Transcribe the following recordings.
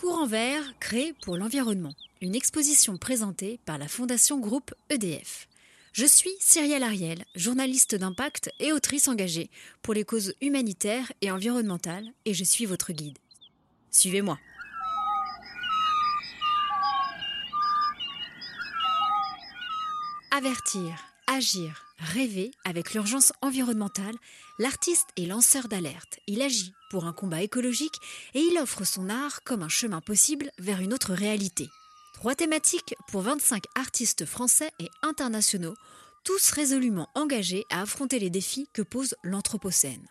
Courant vert créé pour l'environnement. Une exposition présentée par la Fondation Groupe EDF. Je suis Cyrielle Ariel, journaliste d'impact et autrice engagée pour les causes humanitaires et environnementales, et je suis votre guide. Suivez-moi. Avertir, agir, rêver avec l'urgence environnementale, l'artiste est lanceur d'alerte. Il agit pour un combat écologique et il offre son art comme un chemin possible vers une autre réalité. Trois thématiques pour 25 artistes français et internationaux, tous résolument engagés à affronter les défis que pose l'Anthropocène.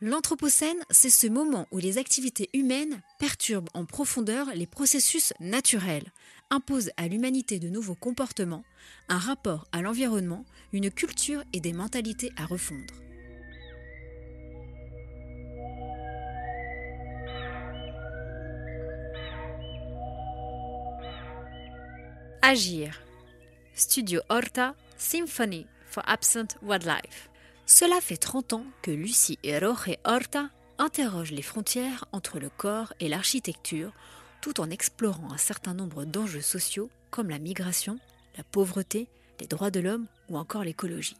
L'Anthropocène, c'est ce moment où les activités humaines perturbent en profondeur les processus naturels, imposent à l'humanité de nouveaux comportements, un rapport à l'environnement, une culture et des mentalités à refondre. Agir. Studio Horta Symphony for Absent Wildlife. Cela fait 30 ans que Lucie et Roge Horta interrogent les frontières entre le corps et l'architecture tout en explorant un certain nombre d'enjeux sociaux comme la migration, la pauvreté, les droits de l'homme ou encore l'écologie.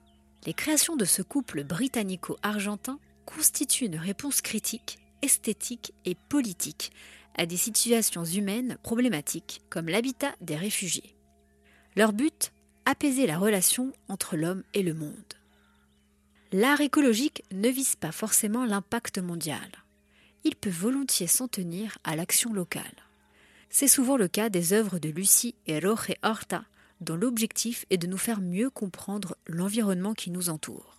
Les créations de ce couple britannico-argentin constituent une réponse critique, esthétique et politique à des situations humaines problématiques comme l'habitat des réfugiés. Leur but Apaiser la relation entre l'homme et le monde. L'art écologique ne vise pas forcément l'impact mondial. Il peut volontiers s'en tenir à l'action locale. C'est souvent le cas des œuvres de Lucie et Roge Horta, dont l'objectif est de nous faire mieux comprendre l'environnement qui nous entoure.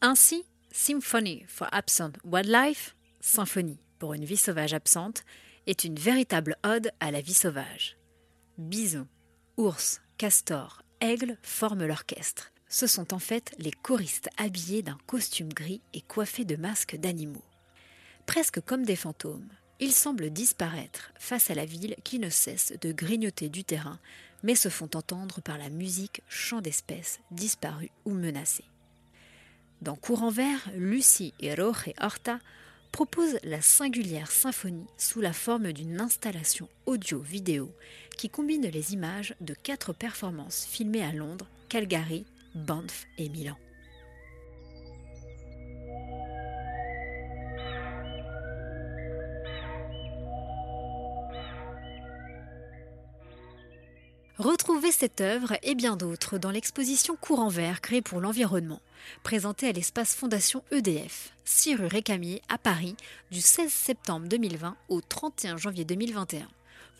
Ainsi, Symphony for Absent Wildlife, Symphonie pour une vie sauvage absente, est une véritable ode à la vie sauvage. Bisons, ours, castors, aigles forment l'orchestre. Ce sont en fait les choristes habillés d'un costume gris et coiffés de masques d'animaux. Presque comme des fantômes, ils semblent disparaître face à la ville qui ne cesse de grignoter du terrain, mais se font entendre par la musique chant d'espèces disparues ou menacées. Dans Courant vert, Lucie et Roge Horta propose la singulière symphonie sous la forme d'une installation audio-vidéo qui combine les images de quatre performances filmées à Londres, Calgary, Banff et Milan. Retrouvez cette œuvre et bien d'autres dans l'exposition Courant vert créée pour l'environnement, présentée à l'espace Fondation EDF, 6 rue Récamier à Paris, du 16 septembre 2020 au 31 janvier 2021.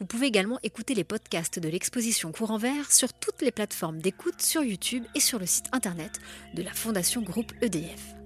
Vous pouvez également écouter les podcasts de l'exposition Courant vert sur toutes les plateformes d'écoute sur YouTube et sur le site internet de la Fondation Groupe EDF.